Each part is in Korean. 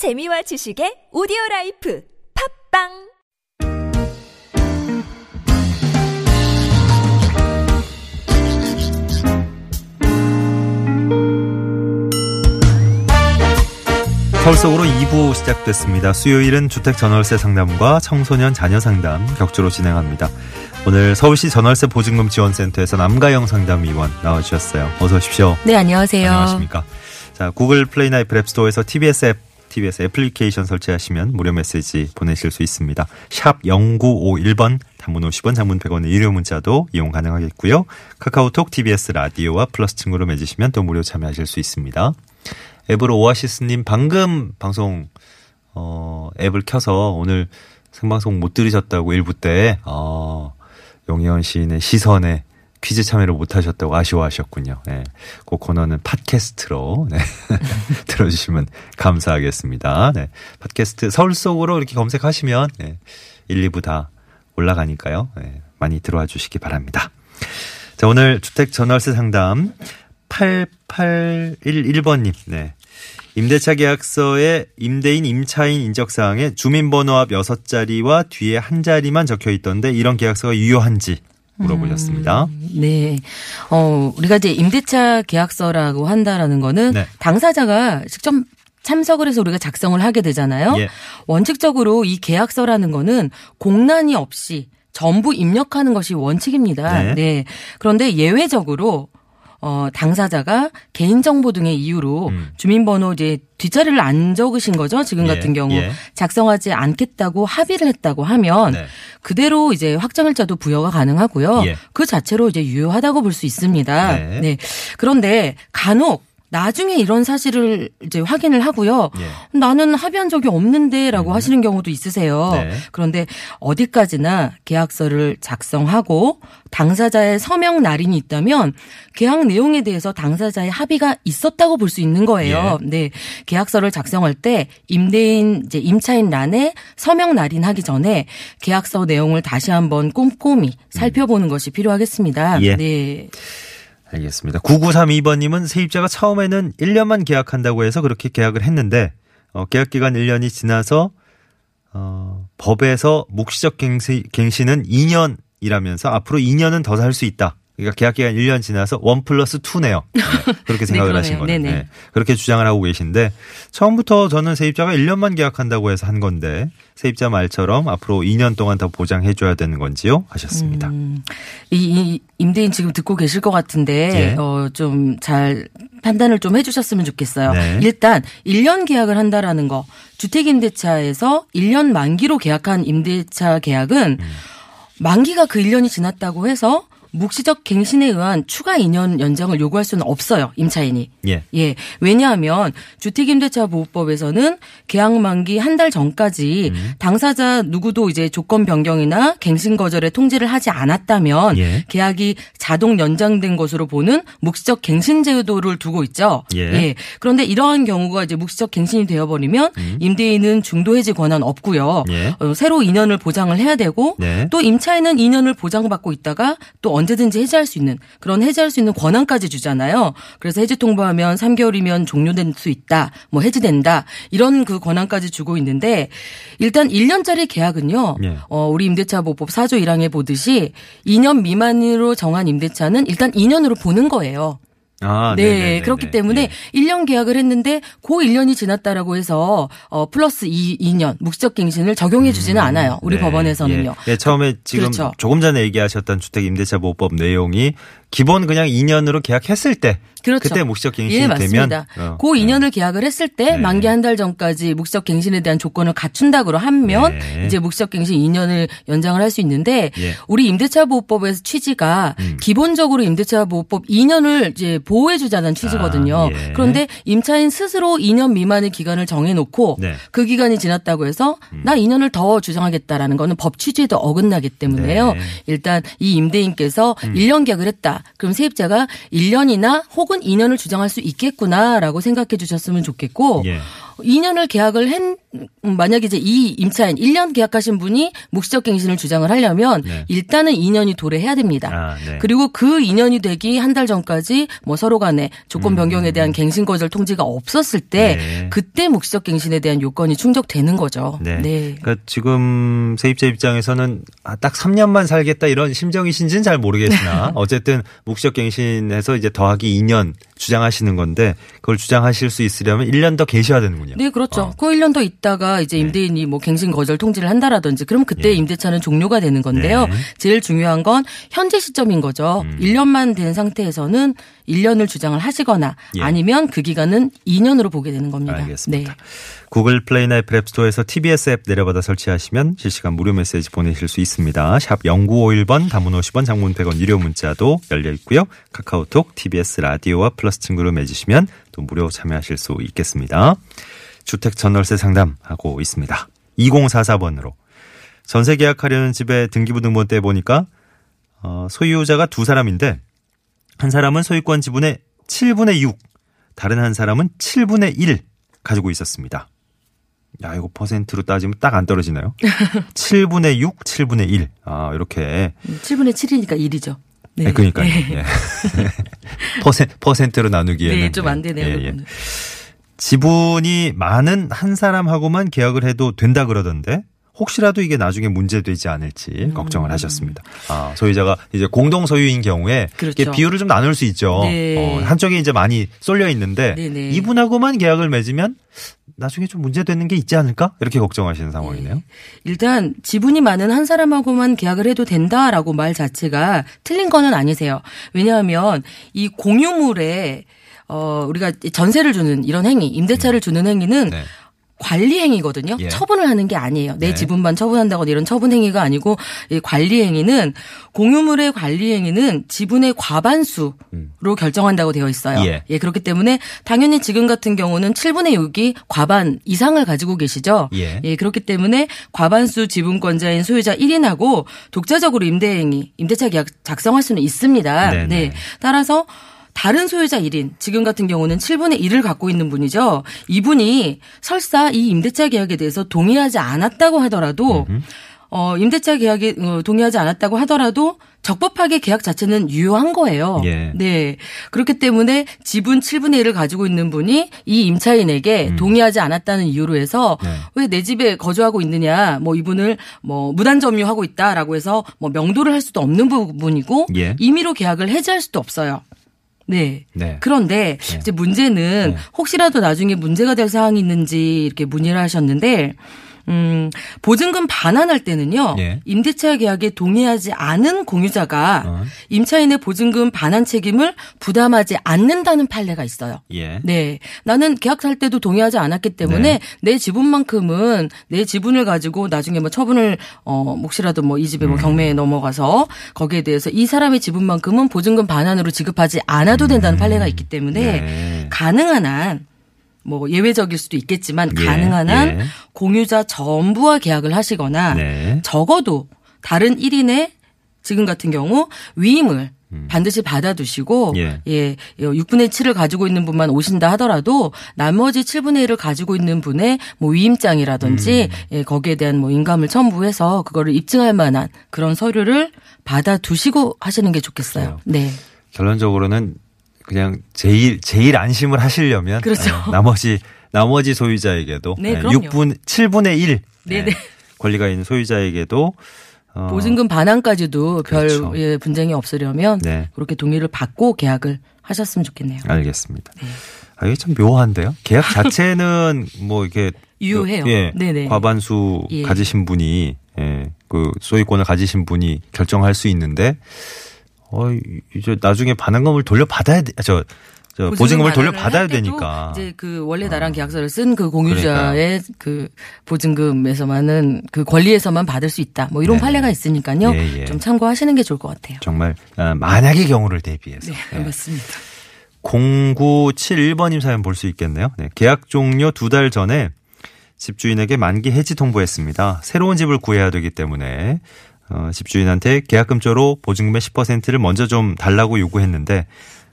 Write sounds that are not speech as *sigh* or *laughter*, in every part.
재미와 지식의 오디오 라이프 팟빵 서울 속으로 2부 시작됐습니다. 수요일은 주택 전월세 상담과 청소년 자녀 상담 격주로 진행합니다. 오늘 서울시 전월세 보증금 지원센터에서 남가영 상담위원 나와주셨어요. 어서 오십시오. 네, 안녕하세요. 안녕하십니까. 자, 구글 플레이나 애플 앱스토어에서 TBS 앱, TBS 애플리케이션 설치하시면 무료 메시지 보내실 수 있습니다. 샵 0951번 단문 50원, 장문 100원의 유료 문자도 이용 가능하겠고요. 카카오톡, TBS 라디오와 플러스 친구로 맺으시면 또 무료 참여하실 수 있습니다. 앱으로 오아시스님 방금 방송 어, 앱을 켜서 오늘 생방송 못 들으셨다고 일부 때 어, 용희원 시인의 시선에 퀴즈 참여를 못 하셨다고 아쉬워하셨군요. 네. 그 코너는 팟캐스트로 네. *laughs* 들어주시면 감사하겠습니다. 네. 팟캐스트 서울 속으로 이렇게 검색하시면 네. 1, 2부 다 올라가니까요. 네. 많이 들어와 주시기 바랍니다. 자, 오늘 주택 전월세 상담 8811번님. 네. 임대차 계약서에 임대인 임차인 인적사항에 주민번호 앞 6자리와 뒤에 한 자리만 적혀 있던데 이런 계약서가 유효한지 물어보셨습니다. 음, 네. 어, 우리가 이제 임대차 계약서라고 한다라는 거는 네. 당사자가 직접 참석을 해서 우리가 작성을 하게 되잖아요. 예. 원칙적으로 이 계약서라는 거는 공란이 없이 전부 입력하는 것이 원칙입니다. 네. 그런데 예외적으로 어, 당사자가 개인정보 등의 이유로 음. 주민번호 이제 뒷자리를 안 적으신 거죠. 지금 예, 같은 경우 예. 작성하지 않겠다고 합의를 했다고 하면 네. 그대로 이제 확정일자도 부여가 가능하고요. 예. 그 자체로 이제 유효하다고 볼 수 있습니다. 네. 네. 그런데 간혹 나중에 이런 사실을 이제 확인을 하고요. 예. 나는 합의한 적이 없는데라고 하시는 경우도 있으세요. 네. 그런데 어디까지나 계약서를 작성하고 당사자의 서명 날인이 있다면 계약 내용에 대해서 당사자의 합의가 있었다고 볼 수 있는 거예요. 예. 네. 계약서를 작성할 때 임대인 이제 임차인 란에 서명 날인하기 전에 계약서 내용을 다시 한번 꼼꼼히 살펴보는 것이 필요하겠습니다. 음. 예. 네. 알겠습니다. 9932번님은 세입자가 처음에는 1년만 계약한다고 해서 그렇게 계약을 했는데 어, 계약 기간 1년이 지나서 어, 법에서 묵시적 갱시, 갱신은 2년이라면서 앞으로 2년은 더 살 수 있다. 그러니까 계약 기간 1년 지나서 1 플러스 2네요. *laughs* 그렇게 생각을 네, 하신. 네네. 네. 그렇게 주장을 하고 계신데 처음부터 저는 세입자가 1년만 계약한다고 해서 한 건데 세입자 말처럼 앞으로 2년 동안 더 보장해 줘야 되는 건지요? 하셨습니다. 음, 이, 이 임대인 지금 듣고 계실 것 같은데 예. 어, 좀 잘 판단을 좀 해주셨으면 좋겠어요. 네. 일단 1년 계약을 한다라는 거 주택임대차에서 1년 만기로 계약한 임대차 계약은 음. 만기가 그 1년이 지났다고 해서 묵시적 갱신에 의한 추가 2년 연장을 요구할 수는 없어요. 임차인이. 예. 예. 왜냐하면 주택임대차 보호법에서는 계약 만기 한 달 전까지 음. 당사자 누구도 이제 조건 변경이나 갱신 거절에 통지를 하지 않았다면 예. 계약이 자동 연장된 것으로 보는 묵시적 갱신 제도를 두고 있죠. 예. 그런데 이러한 경우가 이제 묵시적 갱신이 되어버리면 임대인은 중도 해지 권한 없고요. 음. 예. 어, 새로 2년을 보장을 해야 되고 네. 또 임차인은 2년을 보장받고 있다가 또 언제든지 해지할 수 있는 그런 해지할 수 있는 권한까지 주잖아요. 그래서 해지 통보하면 3개월이면 종료될 수 있다. 뭐 해지된다. 이런 그 권한까지 주고 있는데 일단 1년짜리 계약은요. 예. 어, 우리 임대차 보호법 4조 1항에 보듯이 2년 미만으로 정한 임대차는 일단 2년으로 보는 거예요. 아, 네, 네네네네. 그렇기 때문에 예. 1년 계약을 했는데 그 1년이 지났다라고 해서 어 플러스 2, 2년 묵시적 갱신을 적용해 주지는 않아요. 우리 네, 법원에서는요. 예. 예, 처음에 지금 그렇죠. 조금 전에 얘기하셨던 주택 임대차 보호법 내용이 기본 그냥 2년으로 계약했을 때 그렇죠. 그때 묵시적 갱신이 예, 되면 맞습니다. 어, 그 2년을 계약을 했을 때 네. 만기 한 달 전까지 묵시적 갱신에 대한 조건을 갖춘다고 하면 네. 이제 묵시적 갱신 2년을 연장을 할 수 있는데 예. 우리 임대차 보호법에서 취지가 음. 기본적으로 임대차 보호법 2년을 이제 보호해 주자는 취지거든요. 아, 예. 그런데 임차인 스스로 2년 미만의 기간을 정해 놓고 네. 그 기간이 지났다고 해서 나 2년을 더 주장하겠다라는 거는 법 취지에도 어긋나기 때문에요. 네. 음. 일단 이 임대인께서 1년 계약을 했다. 그럼 세입자가 1년이나 혹은 2년을 주장할 수 있겠구나라고 생각해 주셨으면 좋겠고 예. 2년을 계약을 했 음, 만약에 이제 이 임차인 1년 계약하신 분이 묵시적 갱신을 주장을 하려면 네. 일단은 2년이 도래해야 됩니다. 아, 네. 그리고 그 2년이 되기 한 달 전까지 뭐 서로 간에 조건 변경에 대한 갱신 거절 통지가 없었을 때 음. 네. 그때 묵시적 갱신에 대한 요건이 충족되는 거죠. 네. 그러니까 지금 세입자 입장에서는 아, 딱 3년만 살겠다 이런 심정이신지는 잘 모르겠으나 *laughs* 어쨌든 묵시적 갱신해서 이제 더하기 2년 주장하시는 건데 그걸 주장하실 수 있으려면 1년 더 계셔야 되는군요. 네, 그렇죠. 어. 그 1년 더 있다가 이제 임대인이 뭐 갱신 거절 통지를 한다라든지 그럼 그때 예. 임대차는 종료가 되는 건데요. 네. 제일 중요한 건 현재 시점인 거죠. 음. 1년만 된 상태에서는 1년을 주장을 하시거나 예. 아니면 그 기간은 2년으로 보게 되는 겁니다. 알겠습니다. 네. 구글 플레이나 애플 앱스토어에서 TBS 앱 내려받아 설치하시면 실시간 무료 메시지 보내실 수 있습니다. 샵 0951번 단문 50원 장문 100원 유료 문자도 열려 있고요. 카카오톡 TBS 라디오와 플러스 친구를 맺으시면 또 무료 참여하실 수 있겠습니다. 주택 전월세 상담하고 있습니다. 2044번으로 전세 계약하려는 집에 등기부등본 떼 보니까 어, 소유자가 두 사람인데 한 사람은 소유권 지분의 7분의 6, 다른 한 사람은 7분의 1 가지고 있었습니다. 야, 이거 퍼센트로 따지면 딱 안 떨어지나요? 7분의 *laughs* 6, 7분의 1. 아, 이렇게. 7분의 7이니까 1이죠. 네, 그러니까요. 예. *laughs* 퍼센, 퍼센트로 나누기에는. 네, 좀안 되네요. 예, 예. 지분이 많은 한 사람하고만 계약을 해도 된다 그러던데 혹시라도 이게 나중에 문제되지 않을지 음. 걱정을 하셨습니다. 아, 소유자가 이제 공동 소유인 경우에 그렇죠. 비율을 좀 나눌 수 있죠. 네. 어, 한쪽에 이제 많이 쏠려 있는데 네네. 이분하고만 계약을 맺으면 나중에 좀 문제되는 게 있지 않을까? 이렇게 걱정하시는 상황이네요. 일단 지분이 많은 한 사람하고만 계약을 해도 된다라고 말 자체가 틀린 거는 아니세요. 왜냐하면 이 공유물에 어 우리가 전세를 주는 이런 행위, 임대차를 주는 행위는 네. 관리 행위거든요. 예. 처분을 하는 게 아니에요. 내 네. 지분만 처분한다거나 이런 처분 행위가 아니고 이 관리 행위는 공유물의 관리 행위는 지분의 과반수로 결정한다고 되어 있어요. 음. 예. 그렇기 때문에 당연히 지금 같은 경우는 7분의 6이 과반 이상을 가지고 계시죠. 예. 그렇기 때문에 과반수 지분권자인 소유자 1인하고 독자적으로 임대 행위, 임대차 계약 작성할 수는 있습니다. 네네. 네. 따라서 다른 소유자 1인, 지금 같은 경우는 7분의 1을 갖고 있는 분이죠. 이분이 설사 이 임대차 계약에 대해서 동의하지 않았다고 하더라도 어, 임대차 계약에 어, 동의하지 않았다고 하더라도 적법하게 계약 자체는 유효한 거예요. 예. 네. 그렇기 때문에 지분 7분의 1을 가지고 있는 분이 이 임차인에게 동의하지 않았다는 이유로 해서 네. 왜내 집에 거주하고 있느냐, 뭐 이분을 뭐 무단 점유하고 있다라고 해서 뭐 명도를 할 수도 없는 부분이고 예. 임의로 계약을 해지할 수도 없어요. 네. 네. 그런데 이제 문제는 네. 혹시라도 나중에 문제가 될 사항이 있는지 이렇게 문의를 하셨는데 음, 보증금 반환할 때는요. 예. 임대차 계약에 동의하지 않은 공유자가 어. 임차인의 보증금 반환 책임을 부담하지 않는다는 판례가 있어요. 예. 네. 나는 계약 할 때도 동의하지 않았기 때문에 네. 내 지분만큼은 내 지분을 가지고 나중에 뭐 처분을 어 혹시라도 뭐 이 집에 음. 뭐 경매에 넘어가서 거기에 대해서 이 사람의 지분만큼은 보증금 반환으로 지급하지 않아도 된다는 판례가 있기 때문에 네. 가능한 한 뭐 예외적일 수도 있겠지만 예, 가능한 한 예. 공유자 전부와 계약을 하시거나 네. 적어도 다른 1인의 지금 같은 경우 위임을 반드시 받아두시고 음. 예. 예, 6분의 7을 가지고 있는 분만 오신다 하더라도 나머지 7분의 1을 가지고 있는 분의 뭐 위임장이라든지 음. 예, 거기에 대한 뭐 인감을 첨부해서 그거를 입증할 만한 그런 서류를 받아두시고 하시는 게 좋겠어요. 그래요. 네. 결론적으로는 그냥 제일 제일 안심을 하시려면 그렇죠. 예, 나머지 나머지 소유자에게도 네, 예, 그럼요. 6분 7분의 1 네네. 권리가 있는 소유자에게도 어, 보증금 반환까지도 그렇죠. 별 예, 분쟁이 없으려면 네. 그렇게 동의를 받고 계약을 하셨으면 좋겠네요. 알겠습니다. 네. 아, 이게 좀 묘한데요. 계약 자체는 *laughs* 뭐 이렇게 유효해요. 예, 네네. 과반수 예. 가지신 분이 예, 그 소유권을 가지신 분이 결정할 수 있는데 어 이제 나중에 반환금을 돌려받아야 돼. 저, 저 보증금을 반환을 돌려받아야 되니까. 이제 그 원래 나랑 계약서를 쓴 그 공유자의 그 보증금에서만은 그 권리에서만 받을 수 있다. 뭐 이런 네. 판례가 있으니까요. 예, 예. 좀 참고하시는 게 좋을 것 같아요. 정말 아, 만약의 경우를 대비해서. 네, 예. 맞습니다. 0971번님 사연 볼 수 있겠네요. 네, 계약 종료 두 달 전에 집주인에게 만기 해지 통보했습니다. 새로운 집을 구해야 되기 때문에 어, 집주인한테 계약금조로 보증금의 10%를 먼저 좀 달라고 요구했는데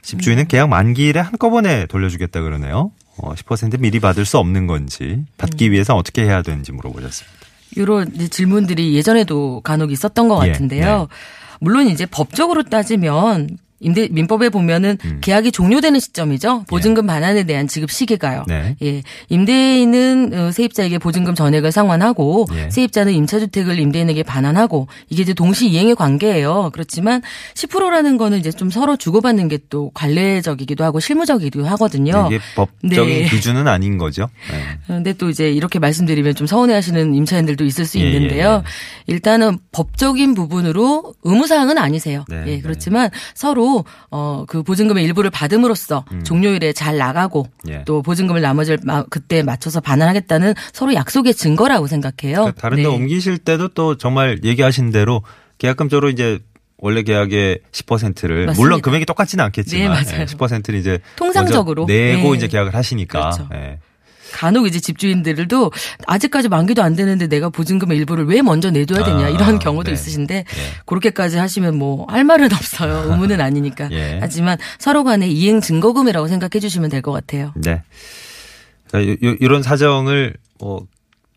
집주인은 음. 계약 만기일에 한꺼번에 돌려주겠다 그러네요. 어, 10% 미리 받을 수 없는 건지 받기 위해서 어떻게 해야 되는지 물어보셨습니다. 이런 질문들이 예전에도 간혹 있었던 것 예, 같은데요. 네. 물론 이제 법적으로 따지면 임대 민법에 보면은 음. 계약이 종료되는 시점이죠. 보증금 반환에 대한 지급 시기가요. 네. 예. 임대인은 어, 세입자에게 보증금 전액을 상환하고 예. 세입자는 임차주택을 임대인에게 반환하고 이게 이제 동시 이행의 관계예요. 그렇지만 10%라는 거는 이제 좀 서로 주고받는 게 또 관례적이기도 하고 실무적이기도 하거든요. 이게 법적인 네. 기준은 아닌 거죠. 네. 그런데 또 이제 이렇게 말씀드리면 좀 서운해하시는 임차인들도 있을 수 예, 예, 있는데요. 예. 일단은 법적인 부분으로 의무사항은 아니세요. 네, 예, 네. 그렇지만 서로 어 그 보증금의 일부를 받음으로써 종료일에 잘 나가고 음. 예. 또 보증금을 나머지를 마- 그때 맞춰서 반환하겠다는 서로 약속의 증거라고 생각해요. 그러니까 다른 데 네. 옮기실 때도 또 정말 얘기하신 대로 계약금조로 이제 원래 계약의 10%를 맞습니다. 물론 금액이 똑같지는 않겠지만 네, 맞아요. 10%는 이제 통상적으로. 내고 네. 이제 계약을 하시니까 그렇죠. 예. 간혹 이제 집주인들도 아직까지 만기도 안 되는데 내가 보증금의 일부를 왜 먼저 내둬야 되냐 아, 이런 경우도 네. 있으신데 그렇게까지 하시면 뭐 할 말은 없어요. *laughs* 의무는 아니니까. 예. 하지만 서로 간의 이행 증거금이라고 생각해 주시면 될 것 같아요. 네. 그러니까 요- 요- 이런 사정을 뭐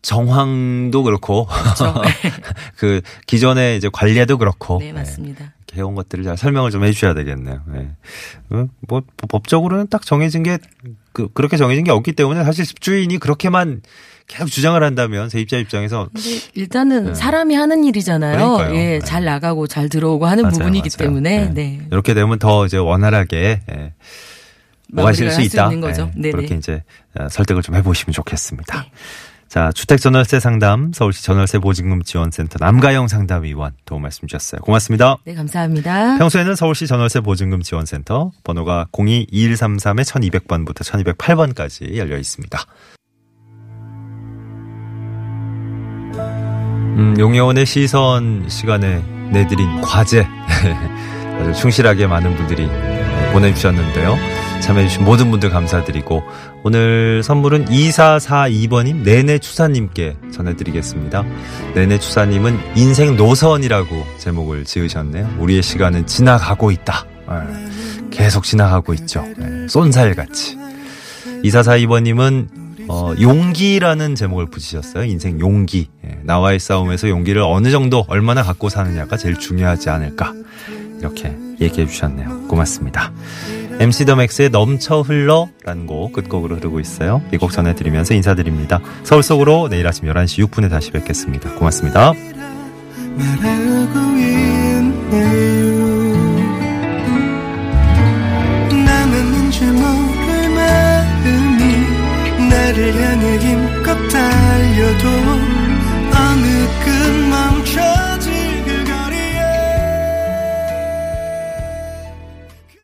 정황도 그렇고 그렇죠. *laughs* 그 기존의 이제 관례도 그렇고 네, 맞습니다. 해온 것들을 잘 설명을 좀 해주셔야 되겠네요. 예. 어, 뭐 법적으로는 딱 정해진 게 그, 그렇게 정해진 게 없기 때문에 사실 집주인이 그렇게만 계속 주장을 한다면 세입자 입장에서 일단은 사람이 하는 일이잖아요. 네. 그러니까요. 예, 네. 잘 나가고 잘 들어오고 하는 맞아요, 부분이기 맞아요. 때문에 네. 네. 이렇게 되면 더 이제 원활하게 예. 오가실 수 있다. 예. 네네. 그렇게 이제 어, 설득을 좀 해보시면 좋겠습니다. 네. 자, 주택전월세 상담 서울시 전월세 보증금 지원센터 남가영 상담위원 도움 말씀 주셨어요. 고맙습니다. 네, 감사합니다. 평소에는 서울시 전월세 보증금 지원센터 번호가 02-2133의 1200번부터 1208번까지 열려 있습니다. 음, 용여원의 시선 시간에 내드린 과제 *laughs* 아주 충실하게 많은 분들이 보내주셨는데요. 참여해주신 모든 분들 감사드리고 오늘 선물은 2442번님 내내 추사님께 전해드리겠습니다. 내내 추사님은 인생 노선이라고 제목을 지으셨네요. 우리의 시간은 지나가고 있다. 예, 계속 지나가고 있죠. 예, 쏜살같이. 2442번님은 어, 용기라는 제목을 붙이셨어요. 인생 용기. 예, 나와의 싸움에서 용기를 어느 정도 얼마나 갖고 사느냐가 제일 중요하지 않을까. 이렇게 얘기해 주셨네요. 고맙습니다. MC 더 맥스의 넘쳐 흘러라는 곡 끝곡으로 흐르고 있어요. 이 곡 전해드리면서 인사드립니다. 서울 속으로 내일 아침 11시 6분에 다시 뵙겠습니다. 고맙습니다. 향해 힘껏 달려도